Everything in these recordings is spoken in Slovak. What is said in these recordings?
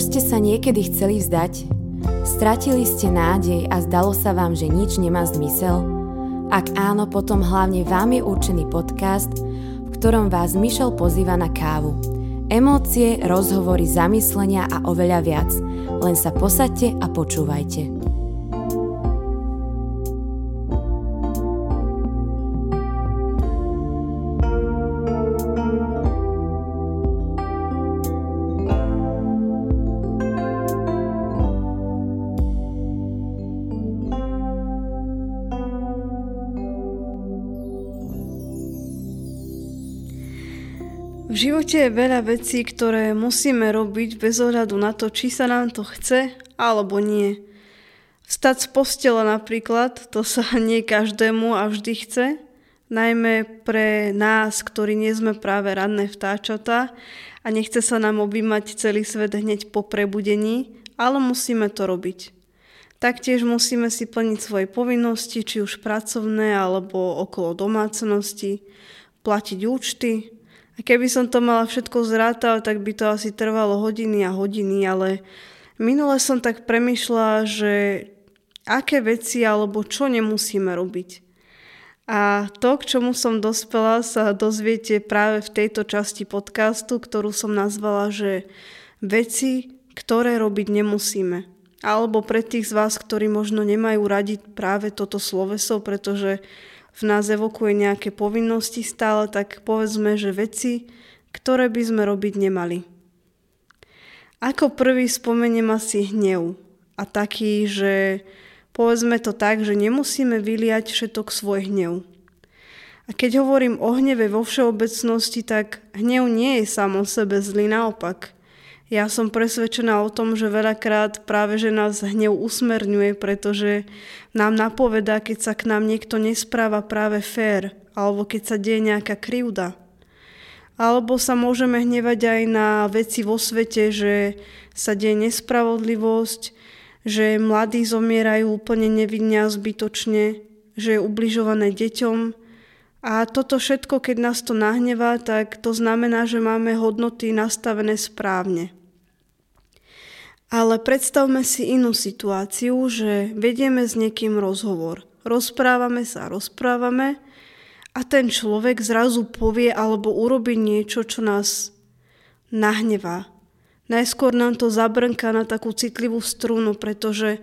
Už ste sa niekedy chceli vzdať? Stratili ste nádej a zdalo sa vám, že nič nemá zmysel? Ak áno, potom hlavne vám je určený podcast, v ktorom vás Mišel pozýva na kávu. Emócie, rozhovory, zamyslenia a oveľa viac. Len sa posaďte a počúvajte. V živote je veľa vecí, ktoré musíme robiť bez ohľadu na to, či sa nám to chce alebo nie. Vstať z postela napríklad, to sa nie každému a vždy chce, najmä pre nás, ktorí nie sme práve ranné vtáčata a nechce sa nám objímať celý svet hneď po prebudení, ale musíme to robiť. Taktiež musíme si plniť svoje povinnosti, či už pracovné alebo okolo domácnosti, platiť účty, a keby som to mala všetko zrátal, tak by to asi trvalo hodiny a hodiny, ale minule som tak premyšľala, že aké veci alebo čo nemusíme robiť. A to, k čomu som dospela, sa dozviete práve v tejto časti podcastu, ktorú som nazvala, že veci, ktoré robiť nemusíme. Alebo pre tých z vás, ktorí možno nemajú radi práve toto sloveso, pretože v nás evokuje nejaké povinnosti stále, tak povedzme, že veci, ktoré by sme robiť nemali. Ako prvý spomeniem asi hnev. A taký, že povedzme to tak, že nemusíme vyliať všetok svoj hnev. A keď hovorím o hneve vo všeobecnosti, tak hnev nie je sám o sebe zlý, naopak – ja som presvedčená o tom, že veľakrát práve, že nás hnev usmerňuje, pretože nám napovedá, keď sa k nám niekto nespráva práve fér, alebo keď sa deje nejaká krivda. Alebo sa môžeme hnevať aj na veci vo svete, že sa deje nespravodlivosť, že mladí zomierajú úplne nevinne a zbytočne, že je ubližované deťom. A toto všetko, keď nás to nahnevá, tak to znamená, že máme hodnoty nastavené správne. Ale predstavme si inú situáciu, že vedieme s niekým rozhovor. Rozprávame sa, rozprávame a ten človek zrazu povie alebo urobi niečo, čo nás nahnevá. Najskôr nám to zabrnká na takú citlivú strunu, pretože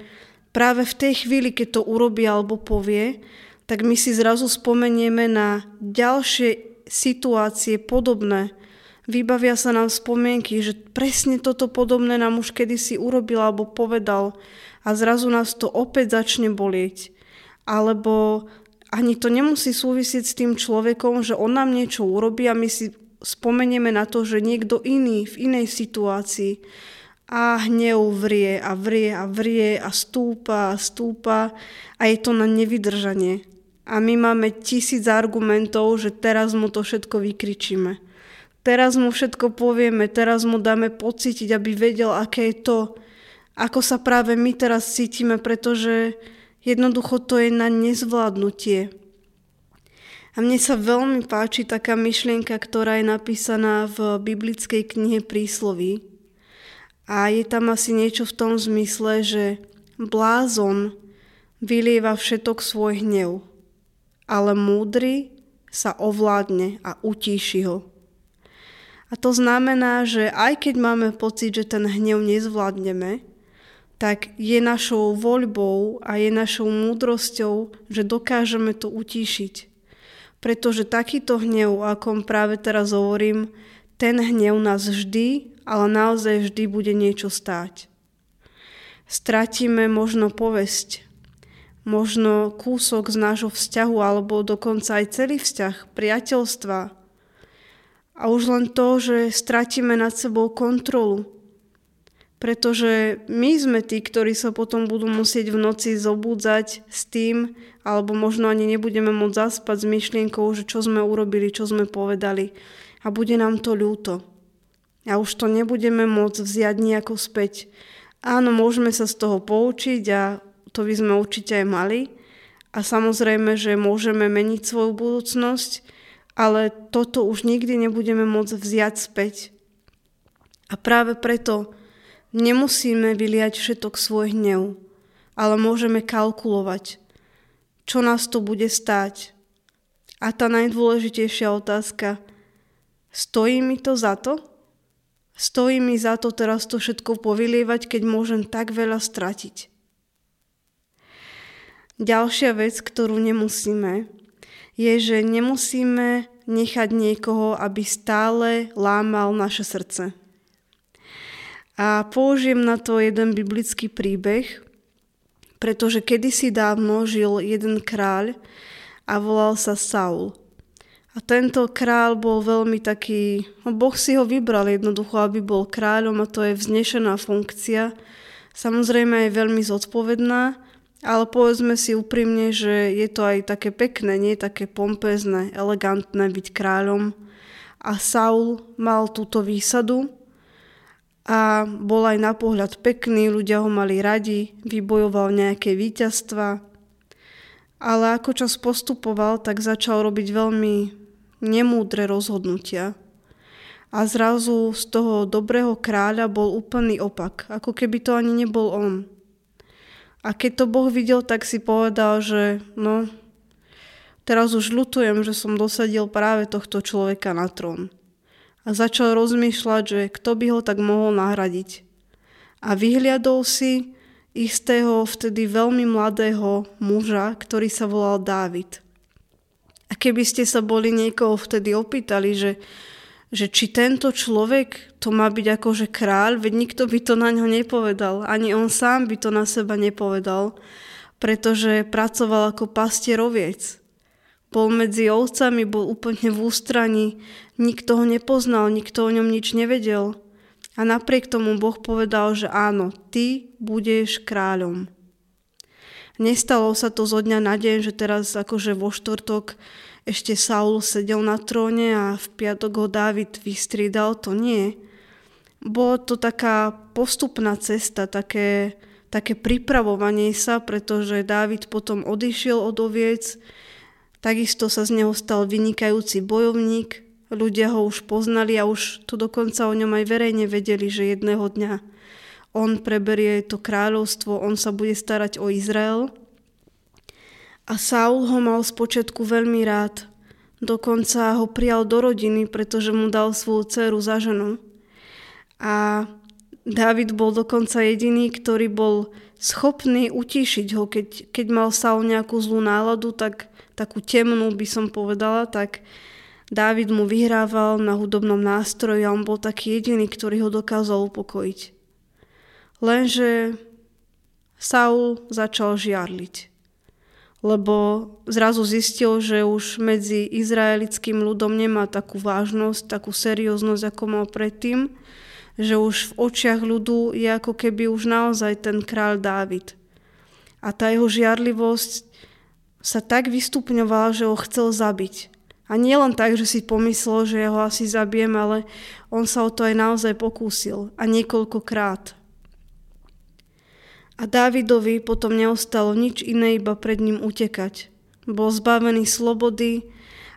práve v tej chvíli, keď to urobí alebo povie, tak my si zrazu spomenieme na ďalšie situácie podobné, Vybavia sa nám spomienky, že presne toto podobné nám už kedysi urobil alebo povedal a zrazu nás to opäť začne bolieť. Alebo ani to nemusí súvisieť s tým človekom, že on nám niečo urobí a my si spomenieme na to, že niekto iný v inej situácii a hnev vrie a vrie a vrie a stúpa a stúpa a je to na nevydržanie. A my máme tisíc argumentov, že teraz mu to všetko vykričíme. Teraz mu všetko povieme, teraz mu dáme pocítiť, aby vedel, aké je to, ako sa práve my teraz cítime, pretože jednoducho to je na nezvládnutie. A mne sa veľmi páči taká myšlienka, ktorá je napísaná v biblickej knihe Prísloví. A je tam asi niečo v tom zmysle, že blázon vylieva všetok svoj hnev, ale múdry sa ovládne a utíši ho. A to znamená, že aj keď máme pocit, že ten hnev nezvládneme, tak je našou voľbou a je našou múdrosťou, že dokážeme to utíšiť. Pretože takýto hnev, ako práve teraz hovorím, ten hnev nás vždy, ale naozaj vždy bude niečo stáť. Stratíme možno povesť, možno kúsok z nášho vzťahu alebo dokonca aj celý vzťah, priateľstva, a už len to, že stratíme nad sebou kontrolu. Pretože my sme tí, ktorí sa potom budú musieť v noci zobúdzať s tým, alebo možno ani nebudeme môcť zaspať s myšlienkou, že čo sme urobili, čo sme povedali. A bude nám to ľúto. A už to nebudeme môcť vziať nejako späť. Áno, môžeme sa z toho poučiť a to by sme určite aj mali. A samozrejme, že môžeme meniť svoju budúcnosť, ale toto už nikdy nebudeme môcť vziať späť. A práve preto Nemusíme vyliať všetok svoj hnev, ale môžeme kalkulovať, čo nás to bude stáť. A tá najdôležitejšia otázka, stojí mi to za to? Stojí mi za to teraz to všetko povylievať, keď môžem tak veľa stratiť. Ďalšia vec, ktorú nemusíme, je, že nemusíme nechať niekoho, aby stále lámal naše srdce. A použijem na to jeden biblický príbeh, pretože kedysi dávno žil jeden kráľ a volal sa Saul. A tento král bol veľmi taký, no Boh si ho vybral jednoducho, aby bol kráľom a to je vznešená funkcia. Samozrejme aj veľmi zodpovedná, ale povedzme si úprimne, že je to aj také pekné, nie také pompezné, elegantné byť kráľom. A Saul mal túto výsadu a bol aj na pohľad pekný, ľudia ho mali radi, vybojoval nejaké víťazstva. Ale ako čas postupoval, tak začal robiť veľmi nemúdre rozhodnutia. A zrazu z toho dobrého kráľa bol úplný opak, ako keby to ani nebol on. A keď to Boh videl, tak si povedal, že no, teraz už ľutujem, že som dosadil práve tohto človeka na trón. A začal rozmýšľať, že kto by ho tak mohol nahradiť. A vyhliadol si istého vtedy veľmi mladého muža, ktorý sa volal Dávid – a keby ste sa boli niekoho vtedy opýtali, že, že či tento človek to má byť akože kráľ, veď nikto by to na ňo nepovedal. Ani on sám by to na seba nepovedal, pretože pracoval ako pastieroviec. Bol medzi ovcami, bol úplne v ústraní, nikto ho nepoznal, nikto o ňom nič nevedel. A napriek tomu Boh povedal, že áno, ty budeš kráľom. Nestalo sa to zo dňa na deň, že teraz akože vo štvrtok ešte Saul sedel na tróne a v piatok ho Dávid vystriedal, to nie. Bolo to taká postupná cesta, také, také pripravovanie sa, pretože Dávid potom odišiel od oviec, takisto sa z neho stal vynikajúci bojovník, ľudia ho už poznali a už to dokonca o ňom aj verejne vedeli, že jedného dňa on preberie to kráľovstvo, on sa bude starať o Izrael. A Saul ho mal spočiatku veľmi rád. Dokonca ho prijal do rodiny, pretože mu dal svoju dceru za ženu. A David bol dokonca jediný, ktorý bol schopný utíšiť ho. Keď, keď mal Saul nejakú zlú náladu, tak takú temnú by som povedala, tak Dávid mu vyhrával na hudobnom nástroji a on bol taký jediný, ktorý ho dokázal upokojiť. Lenže Saul začal žiarliť, lebo zrazu zistil, že už medzi izraelickým ľudom nemá takú vážnosť, takú serióznosť, ako mal predtým, že už v očiach ľudu je ako keby už naozaj ten kráľ Dávid. A tá jeho žiarlivosť sa tak vystupňovala, že ho chcel zabiť. A nie len tak, že si pomyslel, že ho asi zabijem, ale on sa o to aj naozaj pokúsil. A niekoľkokrát. A Dávidovi potom neostalo nič iné iba pred ním utekať. Bol zbavený slobody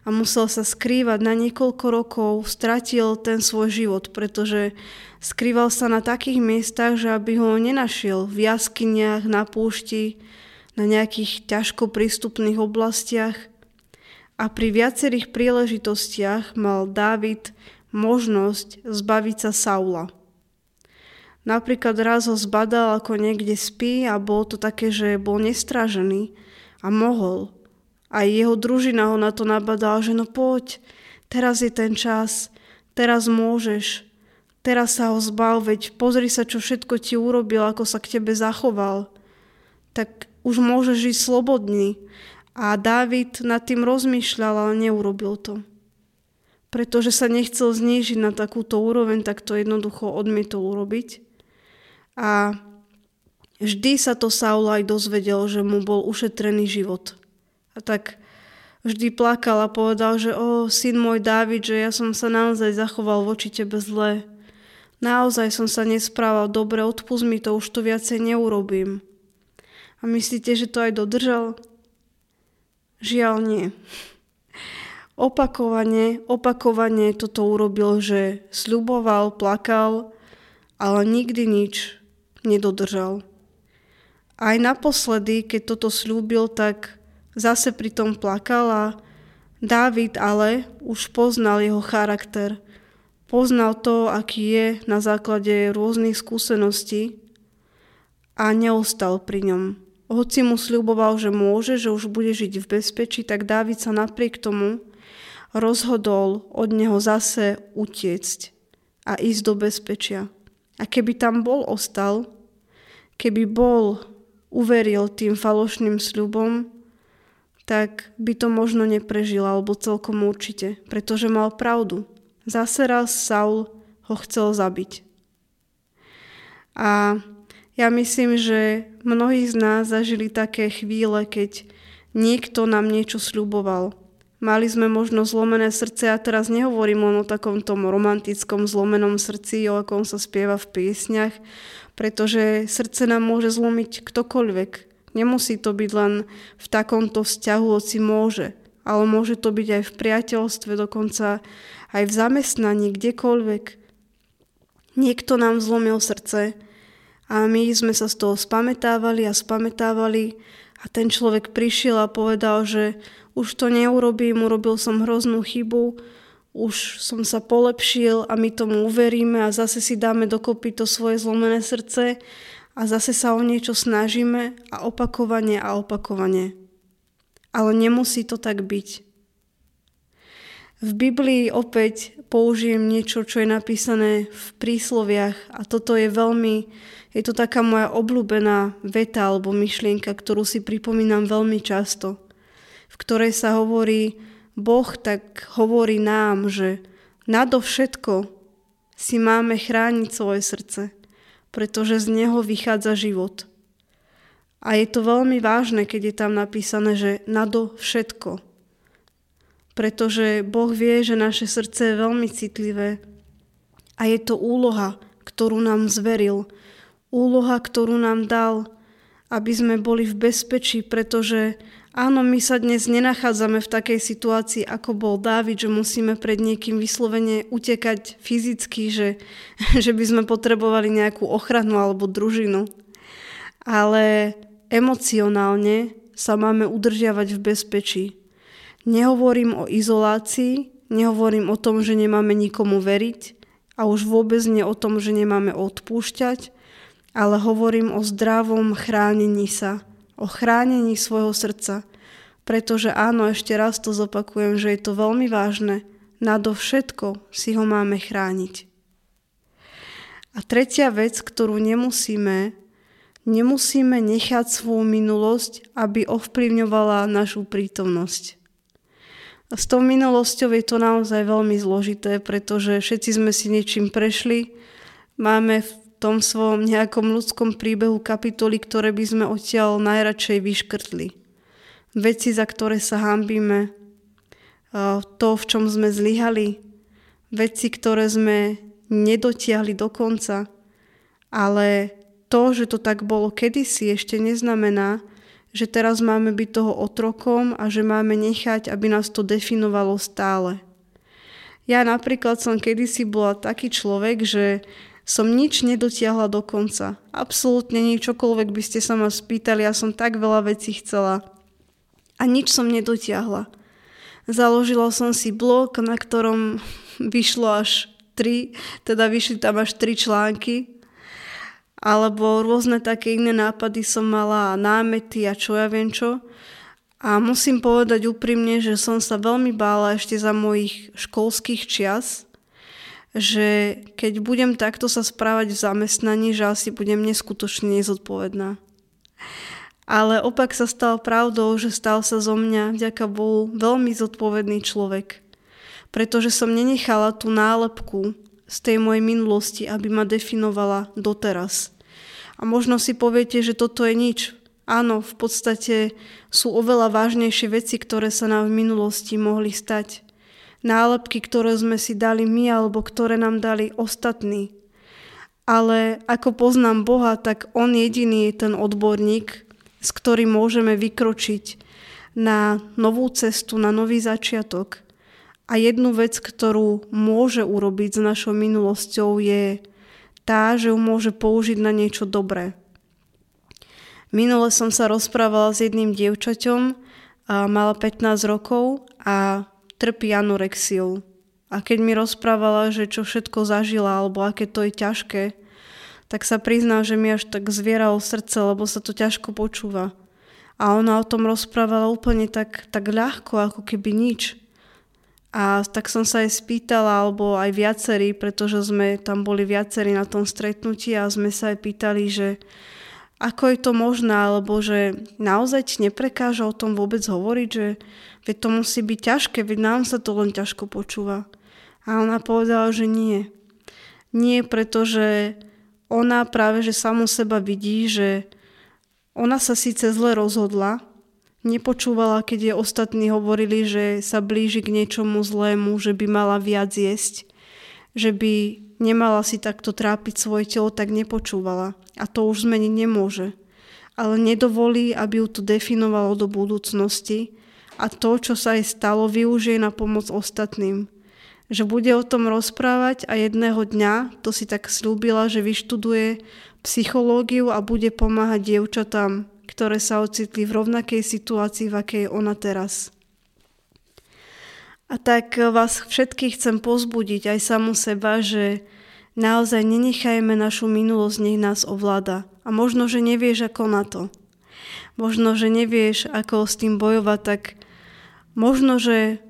a musel sa skrývať na niekoľko rokov, stratil ten svoj život, pretože skrýval sa na takých miestach, že aby ho nenašiel v jaskyniach, na púšti, na nejakých ťažko prístupných oblastiach. A pri viacerých príležitostiach mal Dávid možnosť zbaviť sa Saula. Napríklad raz ho zbadal, ako niekde spí a bol to také, že bol nestražený a mohol. A jeho družina ho na to nabadala, že no poď, teraz je ten čas, teraz môžeš, teraz sa ho zbav, veď pozri sa, čo všetko ti urobil, ako sa k tebe zachoval. Tak už môžeš žiť slobodný. A Dávid nad tým rozmýšľal, ale neurobil to. Pretože sa nechcel znížiť na takúto úroveň, tak to jednoducho odmietol urobiť. A vždy sa to Saul aj dozvedel, že mu bol ušetrený život. A tak vždy plakal a povedal, že o, syn môj Dávid, že ja som sa naozaj zachoval voči tebe zle. Naozaj som sa nesprával dobre, odpust mi to, už to viacej neurobím. A myslíte, že to aj dodržal? Žiaľ nie. Opakovane, opakovane toto urobil, že sľuboval, plakal, ale nikdy nič nedodržal. Aj naposledy, keď toto slúbil, tak zase pri tom plakal a Dávid ale už poznal jeho charakter. Poznal to, aký je na základe rôznych skúseností a neostal pri ňom. Hoci mu sľuboval, že môže, že už bude žiť v bezpečí, tak Dávid sa napriek tomu rozhodol od neho zase utiecť a ísť do bezpečia. A keby tam bol ostal, keby bol uveril tým falošným sľubom, tak by to možno neprežil, alebo celkom určite, pretože mal pravdu. Zase raz Saul ho chcel zabiť. A ja myslím, že mnohí z nás zažili také chvíle, keď niekto nám niečo sľuboval. Mali sme možno zlomené srdce a teraz nehovorím len o takom romantickom zlomenom srdci, o akom sa spieva v piesňach, pretože srdce nám môže zlomiť ktokoľvek. Nemusí to byť len v takomto vzťahu, hoci môže, ale môže to byť aj v priateľstve, dokonca aj v zamestnaní, kdekoľvek. Niekto nám zlomil srdce a my sme sa z toho spametávali a spametávali a ten človek prišiel a povedal, že už to neurobím, urobil som hroznú chybu, už som sa polepšil a my tomu uveríme a zase si dáme dokopy to svoje zlomené srdce a zase sa o niečo snažíme a opakovane a opakovane. Ale nemusí to tak byť. V Biblii opäť použijem niečo, čo je napísané v prísloviach a toto je veľmi, je to taká moja obľúbená veta alebo myšlienka, ktorú si pripomínam veľmi často, v ktorej sa hovorí, Boh tak hovorí nám, že nadovšetko si máme chrániť svoje srdce, pretože z neho vychádza život. A je to veľmi vážne, keď je tam napísané, že nado všetko. Pretože Boh vie, že naše srdce je veľmi citlivé a je to úloha, ktorú nám zveril. Úloha, ktorú nám dal, aby sme boli v bezpečí, pretože Áno, my sa dnes nenachádzame v takej situácii, ako bol Dávid, že musíme pred niekým vyslovene utekať fyzicky, že, že by sme potrebovali nejakú ochranu alebo družinu. Ale emocionálne sa máme udržiavať v bezpečí. Nehovorím o izolácii, nehovorím o tom, že nemáme nikomu veriť a už vôbec nie o tom, že nemáme odpúšťať, ale hovorím o zdravom chránení sa – o chránení svojho srdca. Pretože áno, ešte raz to zopakujem, že je to veľmi vážne. Nadovšetko si ho máme chrániť. A tretia vec, ktorú nemusíme, nemusíme nechať svoju minulosť, aby ovplyvňovala našu prítomnosť. S tou minulosťou je to naozaj veľmi zložité, pretože všetci sme si niečím prešli, máme tom svojom nejakom ľudskom príbehu kapitoly, ktoré by sme odtiaľ najradšej vyškrtli. Veci, za ktoré sa hambíme, to, v čom sme zlyhali, veci, ktoré sme nedotiahli do konca, ale to, že to tak bolo kedysi, ešte neznamená, že teraz máme byť toho otrokom a že máme nechať, aby nás to definovalo stále. Ja napríklad som kedysi bola taký človek, že som nič nedotiahla do konca. Absolútne nič, čokoľvek by ste sa ma spýtali, ja som tak veľa vecí chcela. A nič som nedotiahla. Založila som si blog, na ktorom vyšlo až tri, teda vyšli tam až tri články, alebo rôzne také iné nápady som mala, námety a čo ja viem čo. A musím povedať úprimne, že som sa veľmi bála ešte za mojich školských čias, že keď budem takto sa správať v zamestnaní, že asi budem neskutočne nezodpovedná. Ale opak sa stal pravdou, že stal sa zo mňa, vďaka Bohu, veľmi zodpovedný človek. Pretože som nenechala tú nálepku z tej mojej minulosti, aby ma definovala doteraz. A možno si poviete, že toto je nič. Áno, v podstate sú oveľa vážnejšie veci, ktoré sa nám v minulosti mohli stať nálepky, ktoré sme si dali my alebo ktoré nám dali ostatní. Ale ako poznám Boha, tak On jediný je ten odborník, s ktorým môžeme vykročiť na novú cestu, na nový začiatok. A jednu vec, ktorú môže urobiť s našou minulosťou, je tá, že ju môže použiť na niečo dobré. Minule som sa rozprávala s jedným dievčaťom, mala 15 rokov a trpí anorexiou. A keď mi rozprávala, že čo všetko zažila, alebo aké to je ťažké, tak sa priznám, že mi až tak zvieralo srdce, lebo sa to ťažko počúva. A ona o tom rozprávala úplne tak, tak ľahko, ako keby nič. A tak som sa aj spýtala, alebo aj viacerí, pretože sme tam boli viacerí na tom stretnutí a sme sa aj pýtali, že ako je to možné, alebo že naozaj ti neprekáža o tom vôbec hovoriť, že veď to musí byť ťažké, veď nám sa to len ťažko počúva. A ona povedala, že nie. Nie, pretože ona práve, že samu seba vidí, že ona sa síce zle rozhodla, nepočúvala, keď je ostatní hovorili, že sa blíži k niečomu zlému, že by mala viac jesť, že by nemala si takto trápiť svoje telo, tak nepočúvala. A to už zmeniť nemôže. Ale nedovolí, aby ju to definovalo do budúcnosti a to, čo sa jej stalo, využije na pomoc ostatným. Že bude o tom rozprávať a jedného dňa, to si tak slúbila, že vyštuduje psychológiu a bude pomáhať dievčatám, ktoré sa ocitli v rovnakej situácii, v akej ona teraz. A tak vás všetkých chcem pozbudiť aj samu seba, že naozaj nenechajme našu minulosť, nech nás ovláda. A možno, že nevieš ako na to. Možno, že nevieš ako s tým bojovať, tak možno, že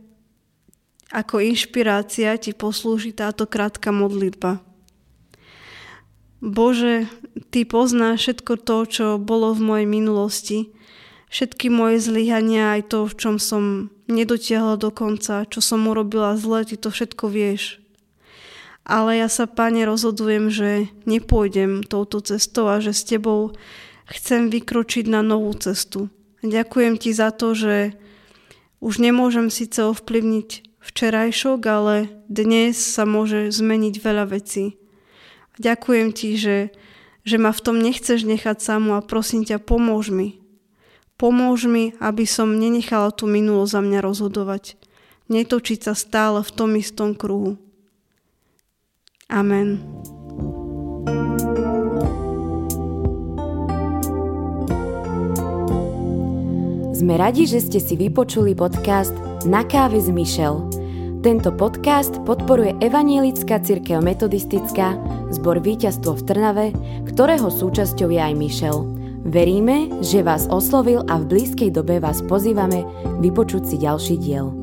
ako inšpirácia ti poslúži táto krátka modlitba. Bože, Ty poznáš všetko to, čo bolo v mojej minulosti, všetky moje zlyhania, aj to, v čom som nedotiahla do konca, čo som urobila zle, ty to všetko vieš. Ale ja sa, Pane, rozhodujem, že nepôjdem touto cestou a že s Tebou chcem vykročiť na novú cestu. Ďakujem Ti za to, že už nemôžem síce ovplyvniť včerajšok, ale dnes sa môže zmeniť veľa vecí. Ďakujem Ti, že, že ma v tom nechceš nechať samú a prosím ťa, pomôž mi. Pomôž mi, aby som nenechala tú minulosť za mňa rozhodovať. Netočiť sa stále v tom istom kruhu. Amen. Sme radi, že ste si vypočuli podcast Na káve s Michel. Tento podcast podporuje Evanielická církev metodistická, zbor Víťazstvo v Trnave, ktorého súčasťou je aj Michel. Veríme, že vás oslovil a v blízkej dobe vás pozývame vypočuť si ďalší diel.